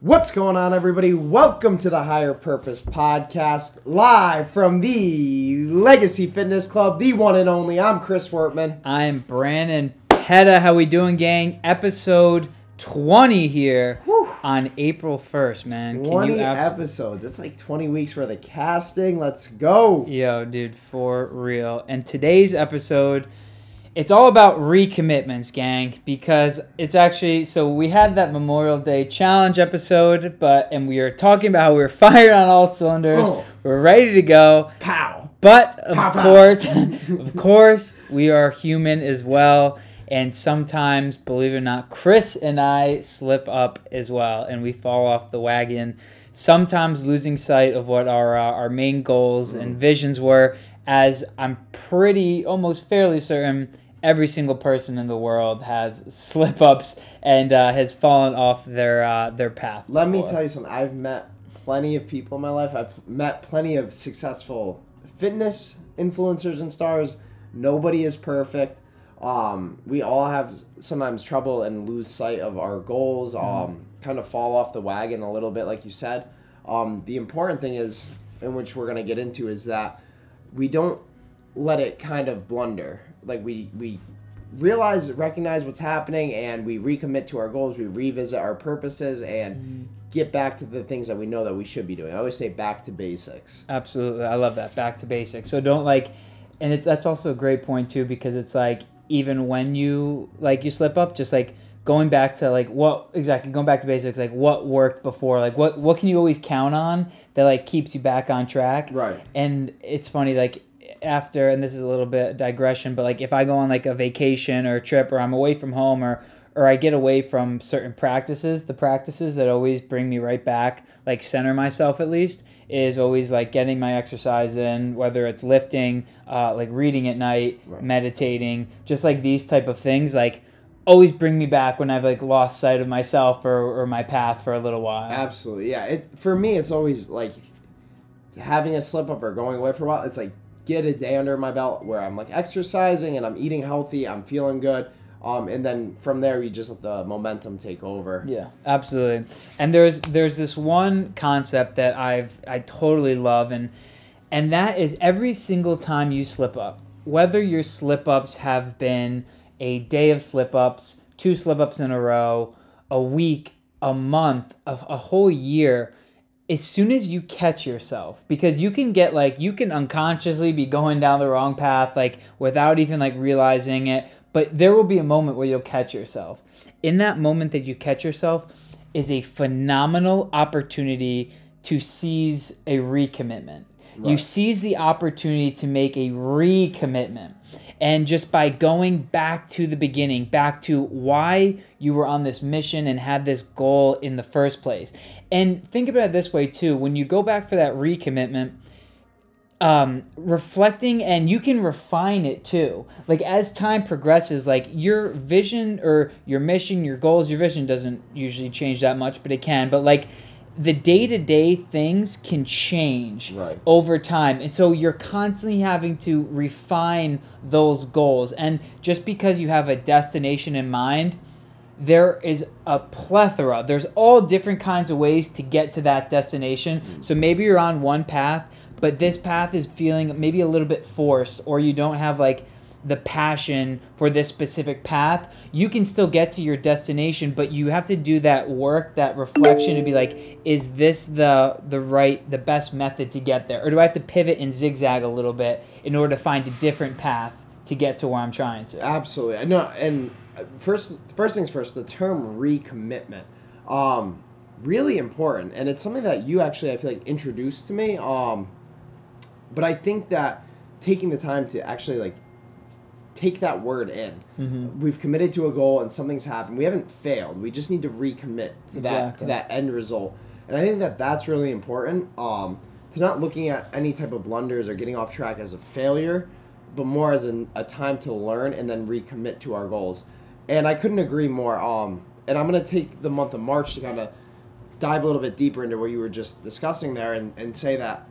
What's going on, everybody? Welcome to the Higher Purpose Podcast, live from the Legacy Fitness Club, the one and only. I'm Chris Wertman. I'm Brandon Peda. How we doing, gang? Episode 20 here Whew. on April 1st, man. Can 20 you abs- episodes. It's like 20 weeks for the casting. Let's go. Yo, dude, for real. And today's episode, it's all about recommitments, gang, because it's actually so we had that Memorial Day challenge episode, but and we were talking about how we were fired on all cylinders. Oh. We're ready to go. Pow. But of Pow, pow. course, of course, we are human as well. And sometimes, believe it or not, Chris and I slip up as well, and we fall off the wagon. Sometimes losing sight of what our uh, our main goals and visions were. As I'm pretty, almost fairly certain, every single person in the world has slip ups and uh, has fallen off their uh, their path. Let me tell you something. I've met plenty of people in my life. I've met plenty of successful fitness influencers and stars. Nobody is perfect. Um, we all have sometimes trouble and lose sight of our goals. Um, kind of fall off the wagon a little bit, like you said. Um, the important thing is, in which we're gonna get into, is that we don't let it kind of blunder. Like we we realize recognize what's happening and we recommit to our goals. We revisit our purposes and mm. get back to the things that we know that we should be doing. I always say back to basics. Absolutely, I love that. Back to basics. So don't like, and it, that's also a great point too because it's like even when you like you slip up, just like going back to like what exactly going back to basics, like what worked before, like what what can you always count on that like keeps you back on track. Right. And it's funny like after and this is a little bit digression, but like if I go on like a vacation or a trip or I'm away from home or or I get away from certain practices, the practices that always bring me right back, like center myself at least, is always like getting my exercise in, whether it's lifting, uh, like reading at night, Right. meditating, just like these type of things, like always bring me back when I've like lost sight of myself or, or my path for a little while. Absolutely. Yeah. It for me it's always like having a slip up or going away for a while, it's like get a day under my belt where I'm like exercising and I'm eating healthy, I'm feeling good. Um, and then from there you just let the momentum take over. Yeah, absolutely. And there's there's this one concept that I've I totally love and and that is every single time you slip up, whether your slip ups have been a day of slip ups, two slip ups in a row, a week, a month, a, a whole year, as soon as you catch yourself because you can get like you can unconsciously be going down the wrong path like without even like realizing it but there will be a moment where you'll catch yourself. In that moment that you catch yourself is a phenomenal opportunity to seize a recommitment you seize the opportunity to make a recommitment and just by going back to the beginning, back to why you were on this mission and had this goal in the first place. And think about it this way too when you go back for that recommitment, um, reflecting and you can refine it too. Like as time progresses, like your vision or your mission, your goals, your vision doesn't usually change that much, but it can. But like the day to day things can change Right. over time. And so you're constantly having to refine those goals. And just because you have a destination in mind, there is a plethora. There's all different kinds of ways to get to that destination. Mm. So maybe you're on one path, but this path is feeling maybe a little bit forced, or you don't have like the passion for this specific path. You can still get to your destination, but you have to do that work, that reflection to be like, is this the the right, the best method to get there, or do I have to pivot and zigzag a little bit in order to find a different path to get to where I'm trying to? Absolutely. I know. And uh, first, first things first. The term recommitment, um, really important, and it's something that you actually I feel like introduced to me. Um, but I think that taking the time to actually like take that word in. Mhm. We've committed to a goal and something's happened. We haven't failed. We just need to recommit to that to that end result. And I think that that's really important. Um, to not looking at any type of blunders or getting off track as a failure, but more as an, a time to learn and then recommit to our goals. And I couldn't agree more. Um, and I'm gonna take the month of March to kind of dive a little bit deeper into what you were just discussing there and, and say that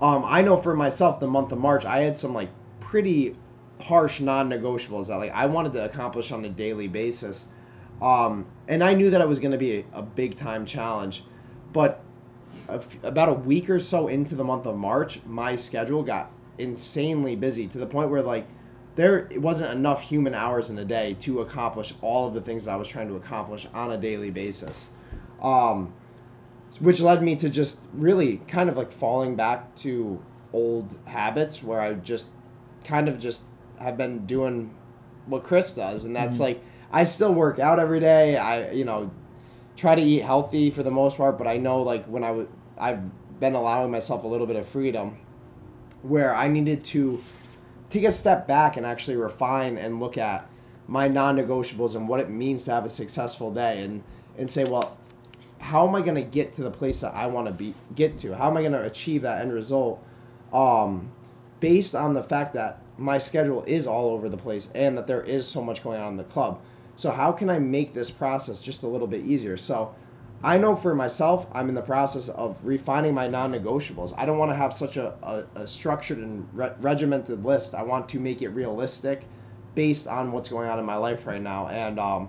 um, I know for myself the month of March I had some like pretty harsh non-negotiables that like I wanted to accomplish on a daily basis. Um, and I knew that it was going to be a, a big time challenge, but a f- about a week or so into the month of March, my schedule got insanely busy to the point where like there wasn't enough human hours in a day to accomplish all of the things that I was trying to accomplish on a daily basis. Um, which led me to just really kind of like falling back to old habits where I just kind of just have been doing what Chris does, and that's Mhm. like I still work out every day. I you know try to eat healthy for the most part, but I know like when I would I've been allowing myself a little bit of freedom where I needed to take a step back and actually refine and look at my non-negotiables and what it means to have a successful day and and say well how am I going to get to the place that I want to be get to? How am I going to achieve that end result? Um, based on the fact that my schedule is all over the place and that there is so much going on in the club. So how can I make this process just a little bit easier? So I know for myself, I'm in the process of refining my non-negotiables. I don't want to have such a, a, a structured and re- regimented list. I want to make it realistic based on what's going on in my life right now and um,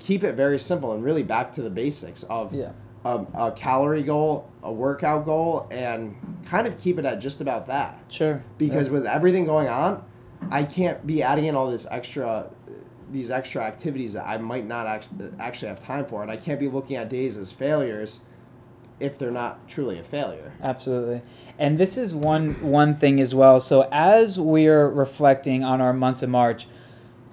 keep it very simple and really back to the basics of Yeah. a, a calorie goal, a workout goal, and kind of keep it at just about that. Sure. Because with everything going on, I can't be adding in all this extra, uh, these extra activities that I might not actually actually have time for, and I can't be looking at days as failures if they're not truly a failure. Absolutely. And this is one one thing as well. So as we're reflecting on our months of March,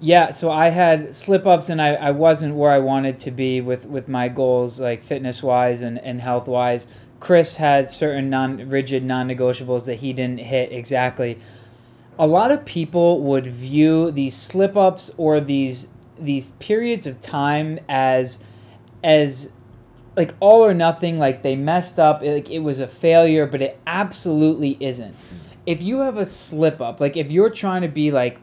yeah, so I had slip ups and I, I wasn't where I wanted to be with, with my goals like fitness wise and, and health wise. Chris had certain non rigid non negotiables that he didn't hit exactly. A lot of people would view these slip ups or these these periods of time as as like all or nothing like they messed up like it was a failure but it absolutely isn't if you have a slip up like if you're trying to be like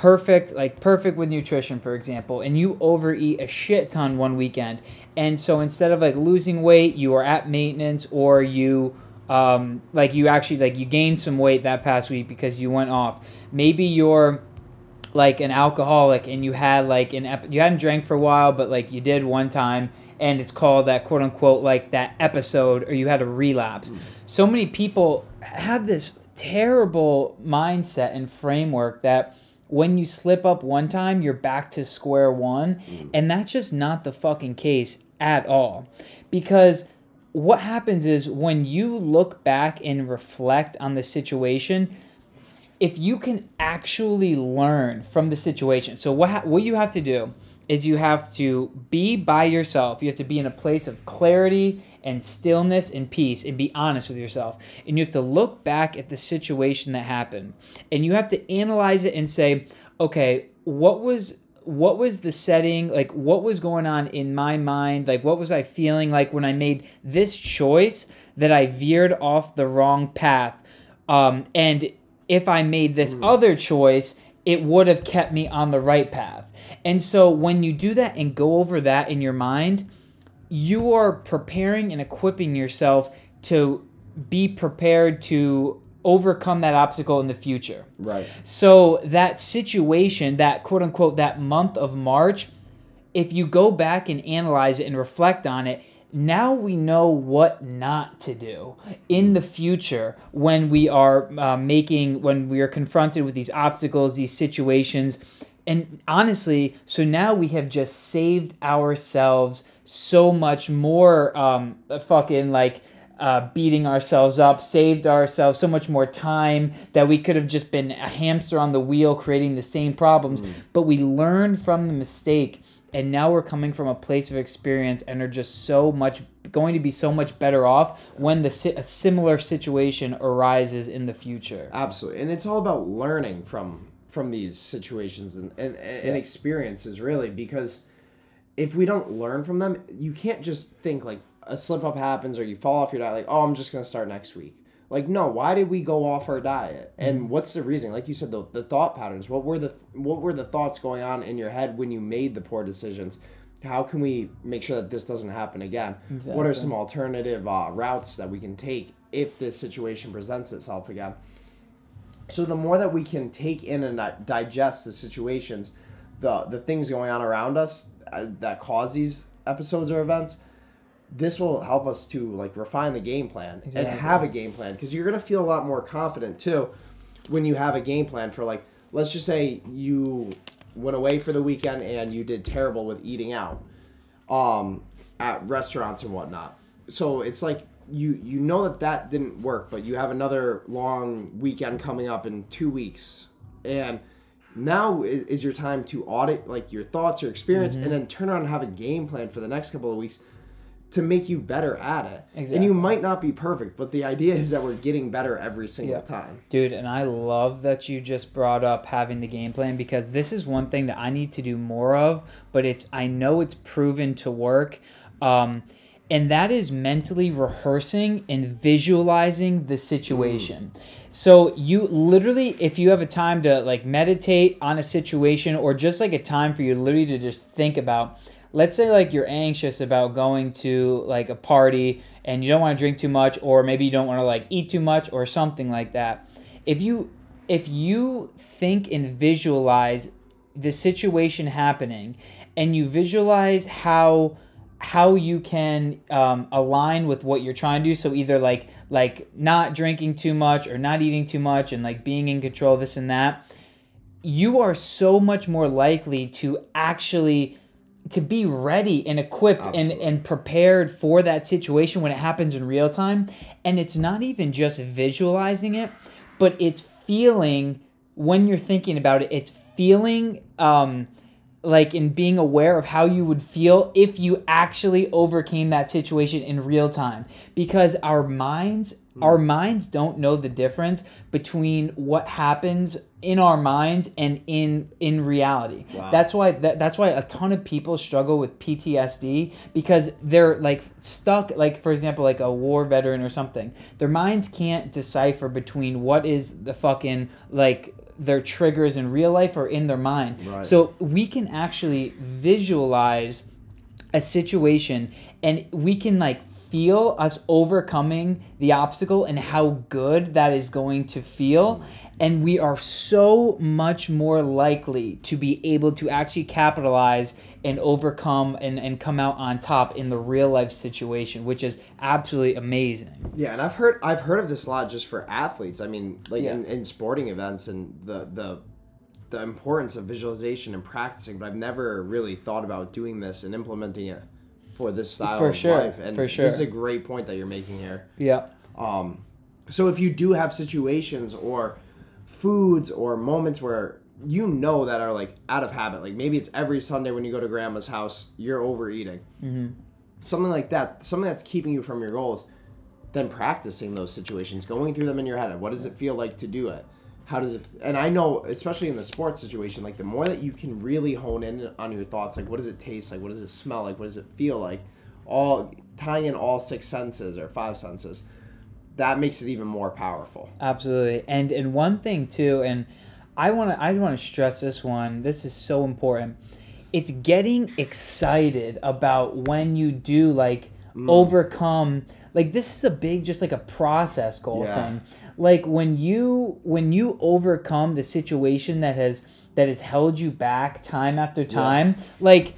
perfect like perfect with nutrition for example and you overeat a shit ton one weekend and so instead of like losing weight you are at maintenance or you um, like you actually like you gained some weight that past week because you went off. Maybe you're like an alcoholic and you had like an ep- you hadn't drank for a while but like you did one time and it's called that quote unquote like that episode or you had a relapse. So many people have this terrible mindset and framework that when you slip up one time you're back to square one mm. and that's just not the fucking case at all because what happens is when you look back and reflect on the situation if you can actually learn from the situation. So what ha- what you have to do is you have to be by yourself. You have to be in a place of clarity and stillness and peace and be honest with yourself. And you have to look back at the situation that happened. And you have to analyze it and say, "Okay, what was what was the setting like what was going on in my mind like what was i feeling like when i made this choice that i veered off the wrong path um, and if I made this other choice, it would have kept me on the right path. And so when you do that and go over that in your mind, you are preparing and equipping yourself to be prepared to overcome that obstacle in the future. Right. So that situation, that quote unquote, that month of March, if you go back and analyze it and reflect on it, now we know what not to do in the future when we are uh, making, when we are confronted with these obstacles, these situations. And honestly, so now we have just saved ourselves so much more um, fucking like uh, beating ourselves up, saved ourselves so much more time that we could have just been a hamster on the wheel creating the same problems. But we learned from the mistake, and now we're coming from a place of experience and are just so much going to be so much better off when the si- a similar situation arises in the future. Absolutely, and it's all about learning from from these situations and and, and Yeah. experiences, really. Because if we don't learn from them, you can't just think like a slip up happens or you fall off your diet, like oh, I'm just gonna start next week. Like no, why did we go off our diet? And what's the reason? Like you said, the, the thought patterns. What were the what were the thoughts going on in your head when you made the poor decisions? How can we make sure that this doesn't happen again? What are some alternative uh, routes that we can take if this situation presents itself again? So the more that we can take in and digest the situations, the the things going on around us, that cause these episodes or events this will help us to like refine the game plan and have a game plan because you're gonna feel a lot more confident too when you have a game plan for like let's just say you went away for the weekend and you did terrible with eating out um at restaurants and whatnot. So it's like you you know that that didn't work but you have another long weekend coming up in two weeks. And now is, is your time to audit like your thoughts your experience and then turn around and have a game plan for the next couple of weeks to make you better at it and you might not be perfect but the idea is that we're getting better every single Yeah. time Dude, and I love that you just brought up having the game plan because this is one thing that I need to do more of, but it's I know it's proven to work. Um, and that is mentally rehearsing and visualizing the situation. So you literally if you have a time to like meditate on a situation or just like a time for you literally to just think about let's say like you're anxious about going to like a party and you don't want to drink too much or maybe you don't want to like eat too much or something like that if you if you think and visualize the situation happening and you visualize how how you can um, align with what you're trying to do. So either like like not drinking too much or not eating too much and like being in control of this and that you are so much more likely to actually to be ready and equipped and, and prepared for that situation when it happens in real time. And it's not even just visualizing it but it's feeling when you're thinking about it it's feeling um like in being aware of how you would feel if you actually overcame that situation in real time. Because our minds hmm. our minds don't know the difference between what happens in our minds and in in reality. Wow. that's why that, that's why a ton of people struggle with PTSD because they're like stuck like for example like a war veteran or something. Their minds can't decipher between what is the fucking like their triggers in real life or in their mind Right. so we can actually visualize a situation and we can like feel us overcoming the obstacle and how good that is going to feel and we are so much more likely to be able to actually capitalize and overcome and, and come out on top in the real life situation which is absolutely amazing Yeah, and I've heard I've heard of this a lot just for athletes. I mean, like Yeah. in, in sporting events and the the the importance of visualization and practicing, but I've never really thought about doing this and implementing it for this style For of sure, life. And for sure. this is a great point that you're making here. yeah Um, so if you do have situations or foods or moments where you know that are like out of habit, like maybe it's every Sunday when you go to grandma's house, you're overeating, mm-hmm. something like that, something that's keeping you from your goals, then practicing those situations, going through them in your head. What does it feel like to do it? How does it? And I know, especially in the sports situation, like the more that you can really hone in on your thoughts, like what does it taste like? What does it smell like? What does it feel like? All tying in all six senses or five senses, that makes it even more powerful. Absolutely. And and one thing too, and I want to I want to stress this one. This is so important. It's getting excited about when you do like Mm. overcome like this is a big just like a process goal Yeah. thing. Like when you when you overcome the situation that has that has held you back time after time, like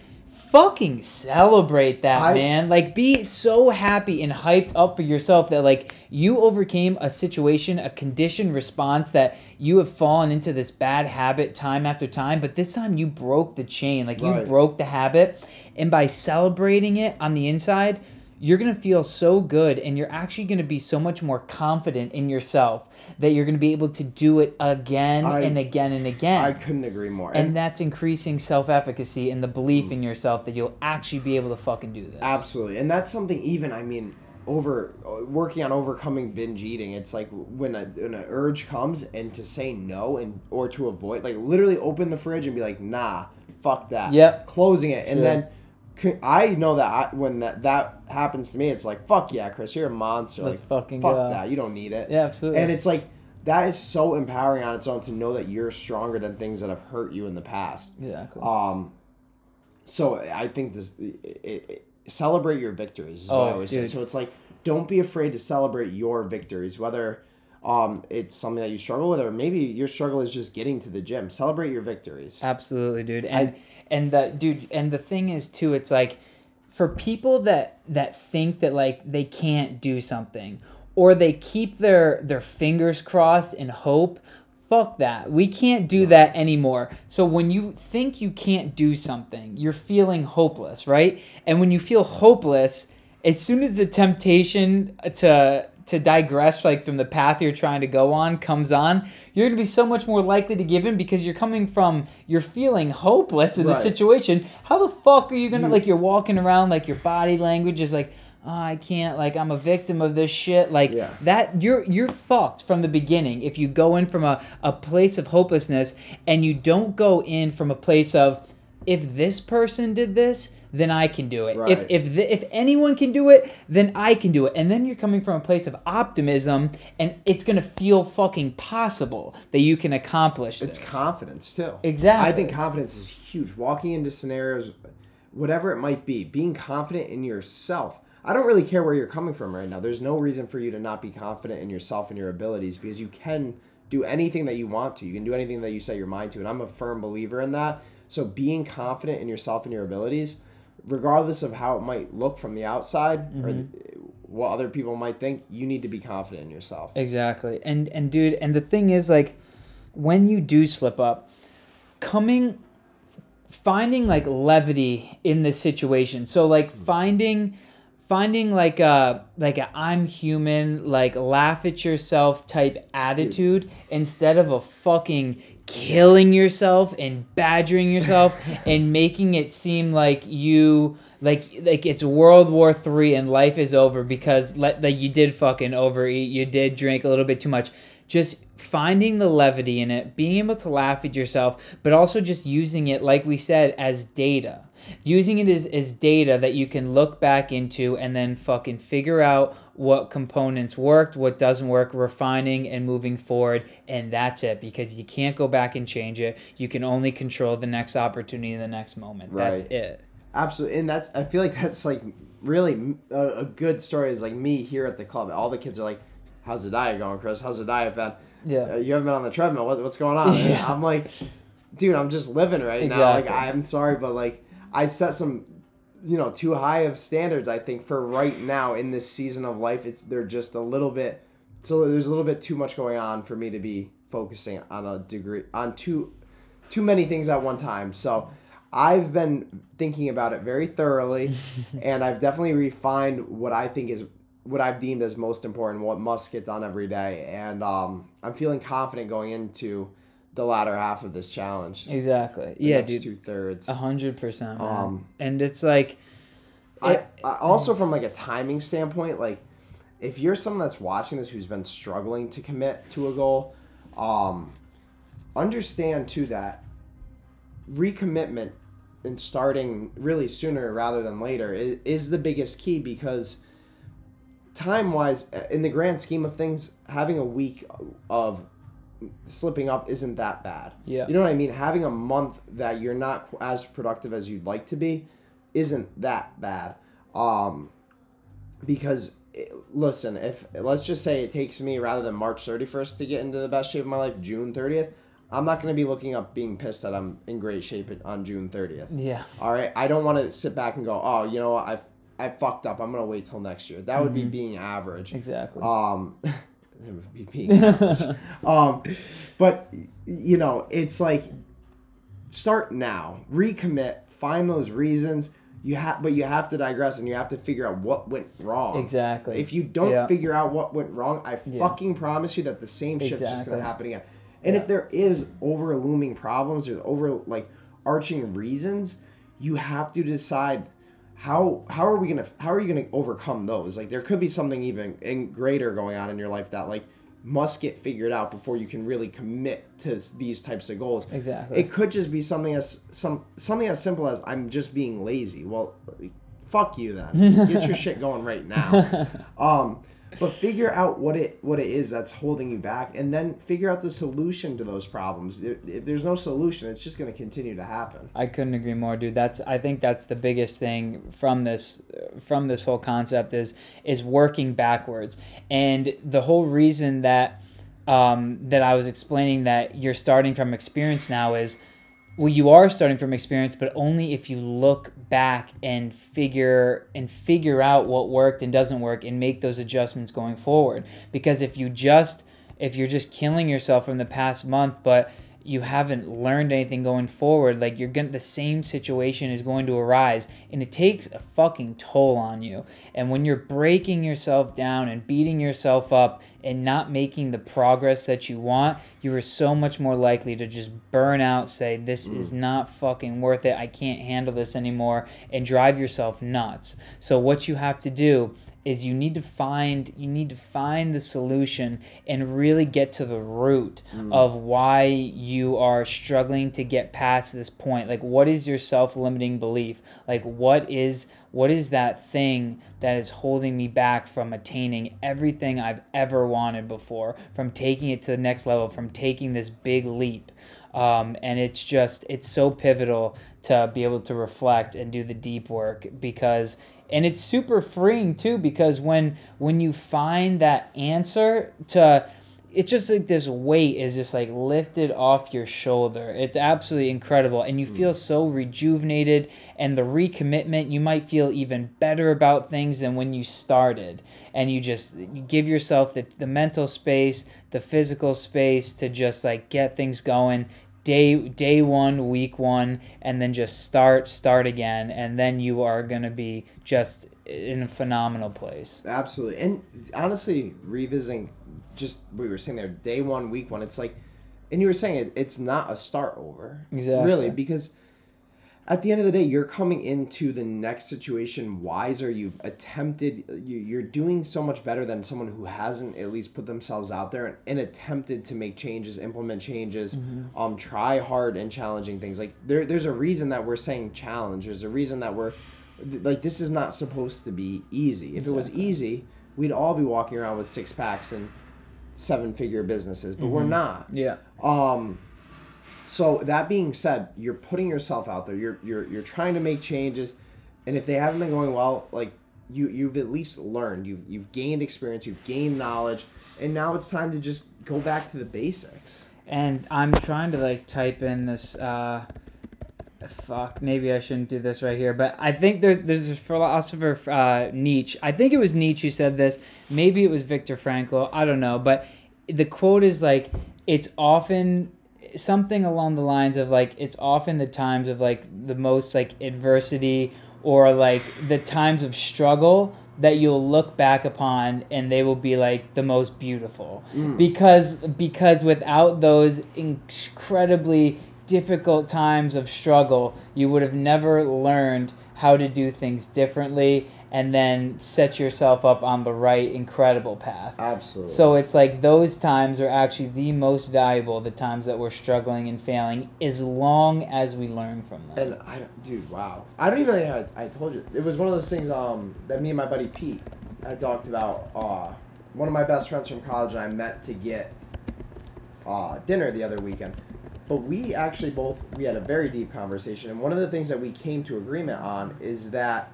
fucking celebrate that I- man. Like be so happy and hyped up for yourself that like you overcame a situation a conditioned response that you have fallen into this bad habit time after time but this time you broke the chain. Like you Right. broke the habit. And by celebrating it on the inside you're going to feel so good and you're actually going to be so much more confident in yourself that you're going to be able to do it again I- and again and again I couldn't agree more. and that's increasing self-efficacy and the belief in yourself that you'll actually be able to fucking do this. Absolutely, and that's something even I mean over working on overcoming binge eating. It's like when a, when an urge comes and to say no and or to avoid like literally open the fridge and be like nah, fuck that. Yep. Closing it and then. C- I know that I, when that that happens to me, it's like fuck yeah, Chris, you're a monster. Let's like fucking fuck go. that, you don't need it. Yeah, absolutely. And it's like that is so empowering on its own to know that you're stronger than things that have hurt you in the past. exactly. Um, so I think this it, it, celebrate your victories. Is what Oh, I always say. dude. So it's like don't be afraid to celebrate your victories, whether um, it's something that you struggle with, or maybe your struggle is just getting to the gym. Celebrate your victories. Absolutely, dude. And and the dude and the thing is too, it's like for people that that think that like they can't do something or they keep their their fingers crossed and hope fuck that we can't do that anymore so when you think you can't do something you're feeling hopeless right and when you feel hopeless as soon as the temptation to to digress like from the path you're trying to go on comes on you're going to be so much more likely to give in because you're coming from you're feeling hopeless in the situation how the fuck are you going to like you're walking around like your body language is like oh, I can't like I'm a victim of this shit like Yeah. that you're you're fucked from the beginning if you go in from a, a place of hopelessness and you don't go in from a place of if this person did this then I can do it. If Right. if the, if anyone can do it, then I can do it. And then you're coming from a place of optimism, and it's gonna feel fucking possible that you can accomplish This. It's confidence too. Exactly. I think confidence is huge. Walking into scenarios, whatever it might be, being confident in yourself. I don't really care where you're coming from right now. There's no reason for you to not be confident in yourself and your abilities because you can do anything that you want to. You can do anything that you set your mind to, and I'm a firm believer in that. So being confident in yourself and your abilities, regardless of how it might look from the outside or Mm-hmm. th- what other people might think, you need to be confident in yourself. Exactly. And and dude, and the thing is like when you do slip up, coming finding like levity in the situation. So like finding finding like a like a I'm human, like laugh at yourself type attitude instead of a fucking killing yourself and badgering yourself and making it seem like you like like it's World War Three and life is over because let like you did fucking overeat, you did drink a little bit too much. Just finding the levity in it, being able to laugh at yourself, but also just using it, like we said, as data. Using it as, as data that you can look back into and then fucking figure out what components worked, what doesn't work, refining and moving forward, and that's it because you can't go back and change it. You can only control the next opportunity in the next moment. That's it. Absolutely, and that's I feel like that's like really a, a good story. Is like me here at the club. All the kids are like, "How's the diet going, Chris? How's the diet been? Yeah. Uh, you haven't been on the treadmill. What, what's going on?" Yeah. I'm like, "Dude, I'm just living right now. Like, I'm sorry, but like, I set some, you know, too high of standards. I think for right now in this season of life, it's they're just a little bit. So there's a little bit too much going on for me to be focusing on a degree on too too many things at one time. So I've been thinking about it very thoroughly, and I've definitely refined what I think is what I've deemed as most important, what must get done every day, and um, I'm feeling confident going into the latter half of this challenge. Exactly. Yeah, dude. two thirds. A hundred percent. Um, and it's like, I, I also from like a timing standpoint, like if you're someone that's watching this who's been struggling to commit to a goal, um, understand too that recommitment and starting really sooner rather than later is, is the biggest key because time wise in the grand scheme of things having a week of slipping up isn't that bad. Yeah. you know what i mean? Having a month that you're not as productive as you'd like to be isn't that bad. Um because eh, listen if let's just say it takes me rather than march 31st to get into the best shape of my life june 30th i'm not going to be looking up being pissed that i'm in great shape on june 30th yeah, all right i don't want to sit back and go oh you know what? I've i fucked up. I'm going to wait till next year. That would be being average. Exactly. um it would be being average. um but you know it's like start now recommit find those reasons you have but you have to digress and you have to figure out what went wrong exactly. if you don't Yeah. figure out what went wrong i Yeah. fucking promise you that the same shit's just gonna happen again and Yeah. if there is over looming problems or over like arching reasons you have to decide how how are we gonna how are you gonna overcome those like there could be something even in greater going on in your life that like must get figured out before you can really commit to these types of goals exactly. it could just be something as some something as simple as I'm just being lazy. Well, fuck you then. Get your shit going right now. Um, but figure out what it what it is that's holding you back, and then figure out the solution to those problems. If, there's no solution, it's just going to continue to happen. I couldn't agree more, dude. That's I think that's the biggest thing from this from this whole concept is is working backwards. And the whole reason that um, that I was explaining that you're starting from experience now is well you are starting from experience but only if you look back and figure and figure out what worked and doesn't work and make those adjustments going forward. Because if you just if you're just killing yourself from the past month but you haven't learned anything going forward like you're to the same situation is going to arise and it takes a fucking toll on you. And when you're breaking yourself down and beating yourself up and not making the progress that you want you are so much more likely to just burn out say this mm. is not fucking worth it i can't handle this anymore and drive yourself nuts so what you have to do is you need to find you need to find the solution and really get to the root mm. of why you are struggling to get past this point like what is your self-limiting belief like what is what is that thing that is holding me back from attaining everything I've ever wanted before from taking it to the next level from taking this big leap? Um, and it's just it's so pivotal to be able to reflect and do the deep work because and it's super freeing too because when when you find that answer to it's just like this weight is just like lifted off your shoulder. It's absolutely incredible. And you feel mm. so rejuvenated. And the recommitment, you might feel even better about things than when you started. And you just you give yourself the, the mental space, the physical space to just like get things going day day one week one and then just start start again and then you are going to be just in a phenomenal place absolutely and honestly revisiting just we were saying there day one week one it's like and you were saying it, it's not a start over exactly really because at the end of the day, you're coming into the next situation wiser. You've attempted, you're doing so much better than someone who hasn't at least put themselves out there and, and attempted to make changes, implement changes, mm-hmm. um, try hard and challenging things. Like there, there's a reason that we're saying challenge. There's a reason that we're like this is not supposed to be easy. If exactly. it was easy, we'd all be walking around with six packs and seven figure businesses, but mm-hmm. we're not. Yeah. Um so that being said, you're putting yourself out there. You're you're you're trying to make changes, and if they haven't been going well, like you you've at least learned. You've you've gained experience. You've gained knowledge, and now it's time to just go back to the basics. And I'm trying to like type in this. Uh, fuck, maybe I shouldn't do this right here, but I think there's there's a philosopher uh, Nietzsche. I think it was Nietzsche who said this. Maybe it was Viktor Frankl. I don't know, but the quote is like, "It's often." something along the lines of like it's often the times of like the most like adversity or like the times of struggle that you'll look back upon and they will be like the most beautiful mm. because because without those incredibly difficult times of struggle you would have never learned how to do things differently and then set yourself up on the right incredible path. Absolutely. So it's like those times are actually the most valuable, the times that we're struggling and failing, as long as we learn from them. And I, dude, wow, I don't even. I, I told you it was one of those things um that me and my buddy Pete I talked about. Uh, one of my best friends from college and I met to get uh, dinner the other weekend. But we actually both we had a very deep conversation, and one of the things that we came to agreement on is that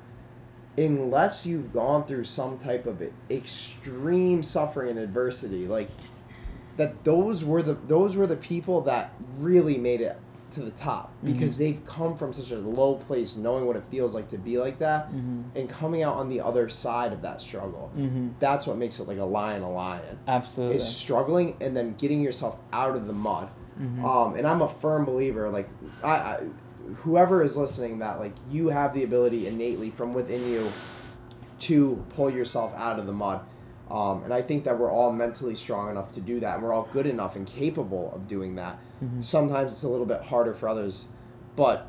unless you've gone through some type of extreme suffering and adversity, like that those were the those were the people that really made it to the top mm-hmm. because mm-hmm. they've come from such a low place knowing what it feels like to be like that mm-hmm. and coming out on the other side of that struggle mm-hmm. that's what makes it like a lion a lion absolutely is struggling and then getting yourself out of the mud mm-hmm. um, and i'm a firm believer like I, I whoever is listening that like you have the ability innately from within you to pull yourself out of the mud. Um, and I think that we're all mentally strong enough to do that, and we're all good enough and capable of doing that. Mm-hmm. Sometimes it's a little bit harder for others, but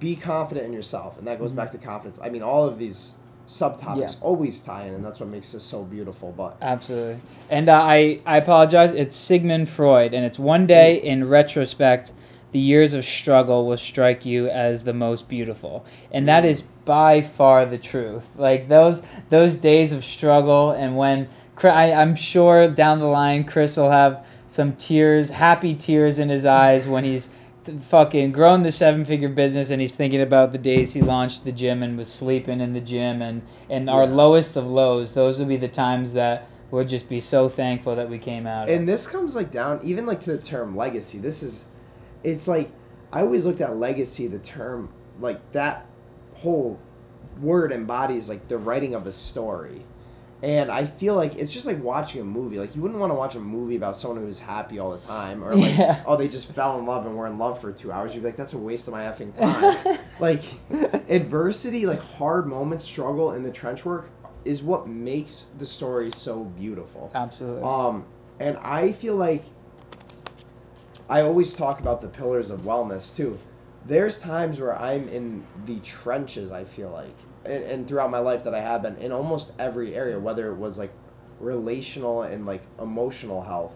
be confident in yourself, and that goes mm-hmm. back to confidence. I mean, all of these subtopics yeah. always tie in, and that's what makes this so beautiful. But absolutely, and uh, I I apologize. It's Sigmund Freud, and it's one day in retrospect the years of struggle will strike you as the most beautiful. And that is by far the truth. Like those those days of struggle and when I, I'm sure down the line Chris will have some tears, happy tears in his eyes when he's fucking grown the seven figure business and he's thinking about the days he launched the gym and was sleeping in the gym and and yeah. our lowest of lows those will be the times that we'll just be so thankful that we came out. of. And this comes like down even like to the term legacy. This is it's like I always looked at legacy the term like that whole word embodies like the writing of a story. And I feel like it's just like watching a movie. Like you wouldn't want to watch a movie about someone who's happy all the time, or like, Yeah. oh, they just fell in love and were in love for two hours. You'd be like, that's a waste of my effing time. like adversity, like hard moments, struggle, and the trench work is what makes the story so beautiful. Absolutely. Um, and I feel like I always talk about the pillars of wellness too. There's times where I'm in the trenches. I feel like, and, and throughout my life that I have been in almost every area, whether it was like relational and like emotional health,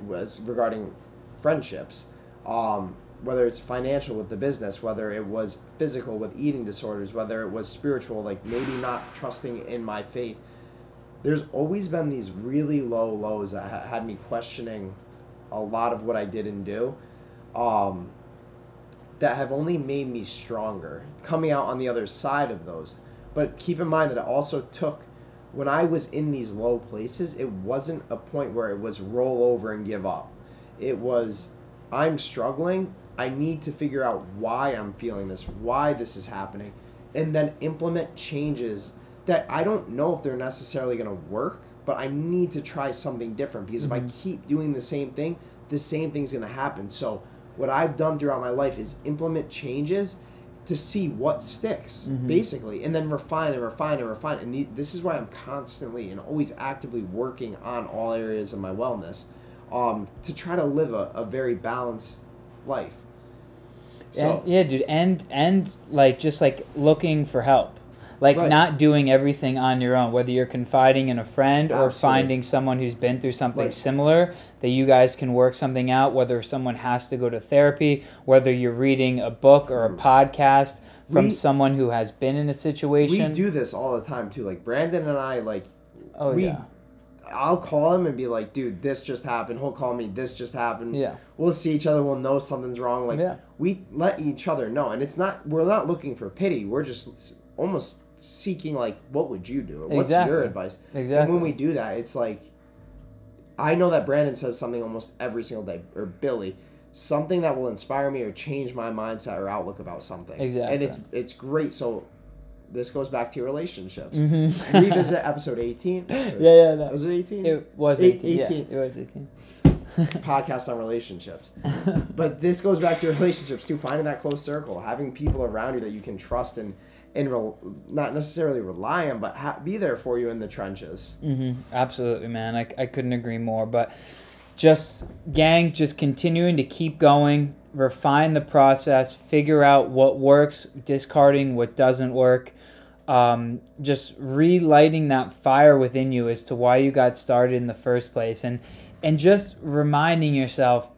was regarding friendships, um, whether it's financial with the business, whether it was physical with eating disorders, whether it was spiritual, like maybe not trusting in my faith there's always been these really low lows that ha- had me questioning a lot of what I did and do um, that have only made me stronger coming out on the other side of those. But keep in mind that it also took, when I was in these low places, it wasn't a point where it was roll over and give up. It was, I'm struggling. I need to figure out why I'm feeling this, why this is happening, and then implement changes that I don't know if they're necessarily going to work, but I need to try something different because if I mm-hmm. keep doing the same thing, the same thing's going to happen. So, what I've done throughout my life is implement changes to see what sticks, basically, and then refine and refine and refine. And the, this is why I'm constantly and always actively working on all areas of my wellness um, to try to live a, a very balanced life. So, And- yeah, dude, and and like just like looking for help, like Right. not doing everything on your own. Whether you're confiding in a friend or finding someone who's been through something Right. similar that you guys can work something out. Whether someone has to go to therapy, whether you're reading a book or a hmm. podcast from We- someone who has been in a situation we do this all the time too. Like Brandon and I, like oh we yeah, I'll call him and be like, dude, this just happened. He'll call me, this just happened. yeah, We'll see each other. We'll know something's wrong. Like Yeah. we let each other know, and it's not. We're not looking for pity. We're just almost seeking like, what would you do? Or What's Exactly. your advice? exactly. And when we do that, it's like, I know that Brandon says something almost every single day, or Billy, something that will inspire me or change my mindset or outlook about something. Exactly. And it's it's great. So this goes back to your relationships. Mhm. Revisit episode eighteen. yeah, yeah, no. Was it eighteen? It was 18. 18. Yeah, it was 18. podcast on relationships. But this goes back to your relationships too. Finding that close circle, having people around you that you can trust and and rel- not necessarily rely on, but ha- be there for you in the trenches. hmm Absolutely, man. I, I couldn't agree more. But just, gang, just continuing to keep going, refine the process, figure out what works, discarding what doesn't work. Um, just relighting that fire within you as to why you got started in the first place. And, and just reminding yourself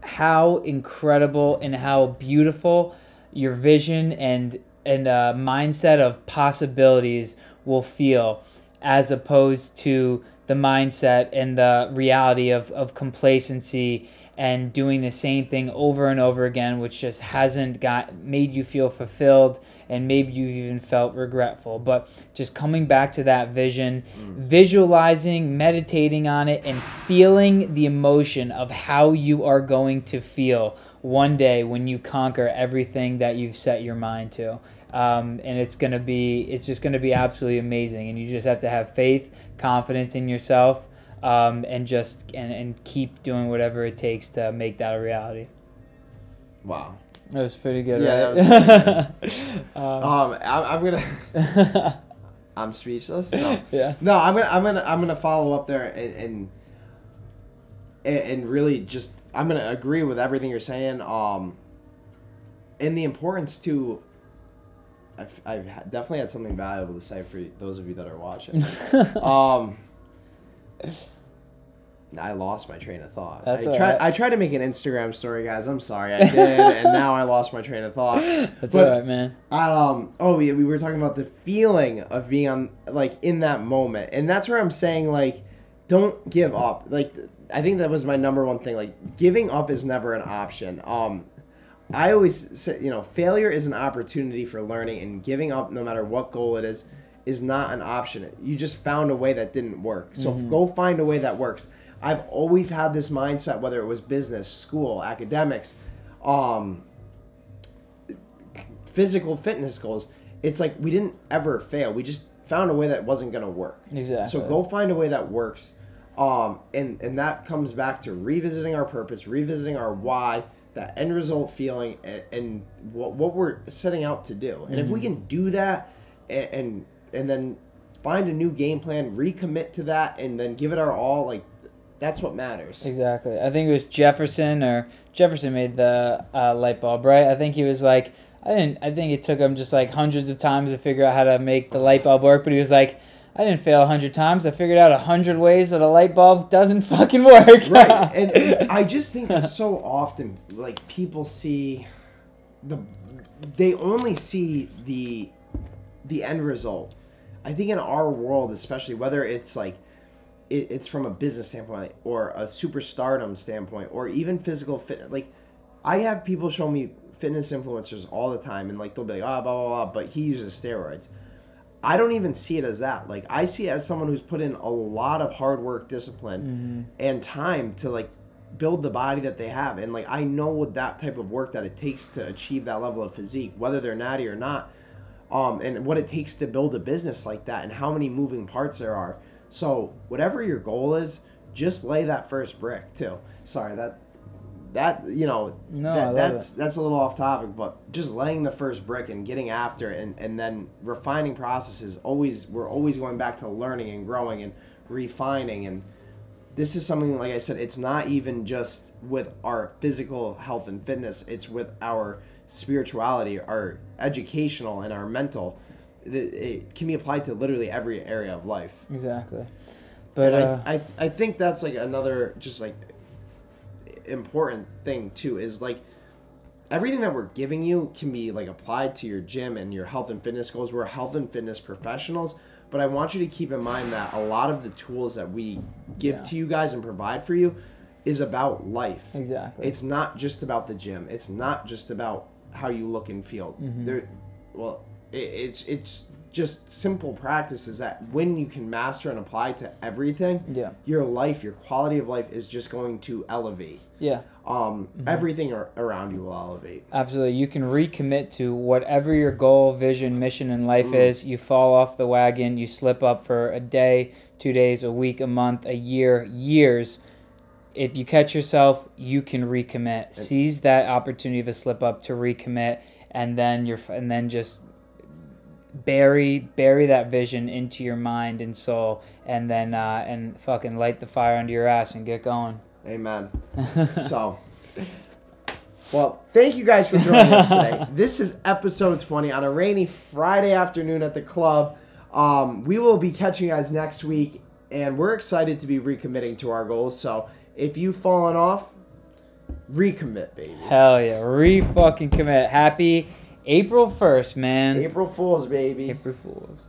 how incredible and how beautiful your vision and and uh, mindset of possibilities will feel as opposed to the mindset and the reality of, of complacency and doing the same thing over and over again which just hasn't got made you feel fulfilled and maybe you even felt regretful. But just coming back to that vision visualizing meditating on it and feeling the emotion of how you are going to feel one day when you conquer everything that you've set your mind to um, and it's gonna be it's just gonna be absolutely amazing and you just have to have faith confidence in yourself um, and just and, and keep doing whatever it takes to make that a reality Wow. that was pretty good Yeah, right um, Um, I'm, I'm gonna. I'm speechless. No. yeah No, I'm gonna I'm gonna I'm gonna follow up there and and and, and really just I'm gonna agree with everything you're saying. Um, and the importance to. I've, I've definitely had something valuable to say for those of you that are watching. um, I lost my train of thought. That's I tried. right. I tried to make an Instagram story, guys. I'm sorry, I did, and now I lost my train of thought. that's But- all right man Um. Oh, we, we were talking about the feeling of being on like in that moment, and that's where I'm saying like, don't give up. Like, I think that was my number one thing. Like, giving up is never an option. Um, I always say, you know, failure is an opportunity for learning, and giving up, no matter what goal it is, is not an option. You just found a way that didn't work. So Mm-hmm. go find a way that works. I've always had this mindset, whether it was business, school, academics, um, physical fitness goals. It's like we didn't ever fail. We just found a way that wasn't going to work. Exactly. So go find a way that works. Um, and, and that comes back to revisiting our purpose, revisiting our why, that end result feeling, and, and what, what we're setting out to do. And if we can do that and, and and then find a new game plan, recommit to that, and then give it our all, like that's what matters. Exactly. I think it was Jefferson or Jefferson made the uh, light bulb, right? I think he was like, I didn't. I think it took him just like hundreds of times to figure out how to make the light bulb work. But he was like, I didn't fail a hundred times. I figured out a hundred ways that a light bulb doesn't fucking work. right and, and i just think that so often like people see the they only see the the end result i think in our world especially whether it's like it, it's from a business standpoint or a superstardom standpoint or even physical fitness like i have people show me fitness influencers all the time and like they'll be like ah blah blah blah but he uses steroids I don't even see it as that. Like I see it as someone who's put in a lot of hard work, discipline, and time to like build the body that they have. And like I know with that type of work that it takes to achieve that level of physique, whether they're natty or not, um, and what it takes to build a business like that, and how many moving parts there are. So whatever your goal is, just lay that first brick too. Sorry that that you know No, that, that's that's a little off topic, but just laying the first brick and getting after it, and and then refining processes. Always we're always going back to learning and growing and refining, and this is something like I said. It's not even just with our physical health and fitness. It's with our spirituality, our educational, and our mental. It, it can be applied to literally every area of life. exactly. But uh, I, I I think that's like another just like important thing too is like everything that we're giving you can be like applied to your gym and your health and fitness goals. We're health and fitness professionals, but I want you to keep in mind that a lot of the tools that we give Yeah. to you guys and provide for you is about life. exactly. It's not just about the gym. It's not just about how you look and feel. Mm-hmm. There, well, it, it's it's just simple practices that when you can master and apply to everything, Yeah. your life, your quality of life is just going to elevate. yeah. Um, Mm-hmm. everything ar- around you will elevate. Absolutely. You can recommit to whatever your goal, vision, mission in life Mm. is. You fall off the wagon, you slip up for a day, two days, a week, a month, a year, years. If you catch yourself, you can recommit. Seize that opportunity of a slip up to recommit and then you're and then just bury bury that vision into your mind and soul and then uh, and fucking light the fire under your ass and get going. Amen. so, well, thank you guys for joining us today. This is episode 20 on a rainy Friday afternoon at the club. Um, we will be catching you guys next week, and we're excited to be recommitting to our goals. So, if you've fallen off, recommit, baby. Hell yeah. Re fucking commit. Happy April 1st, man. April Fools, baby. April Fools.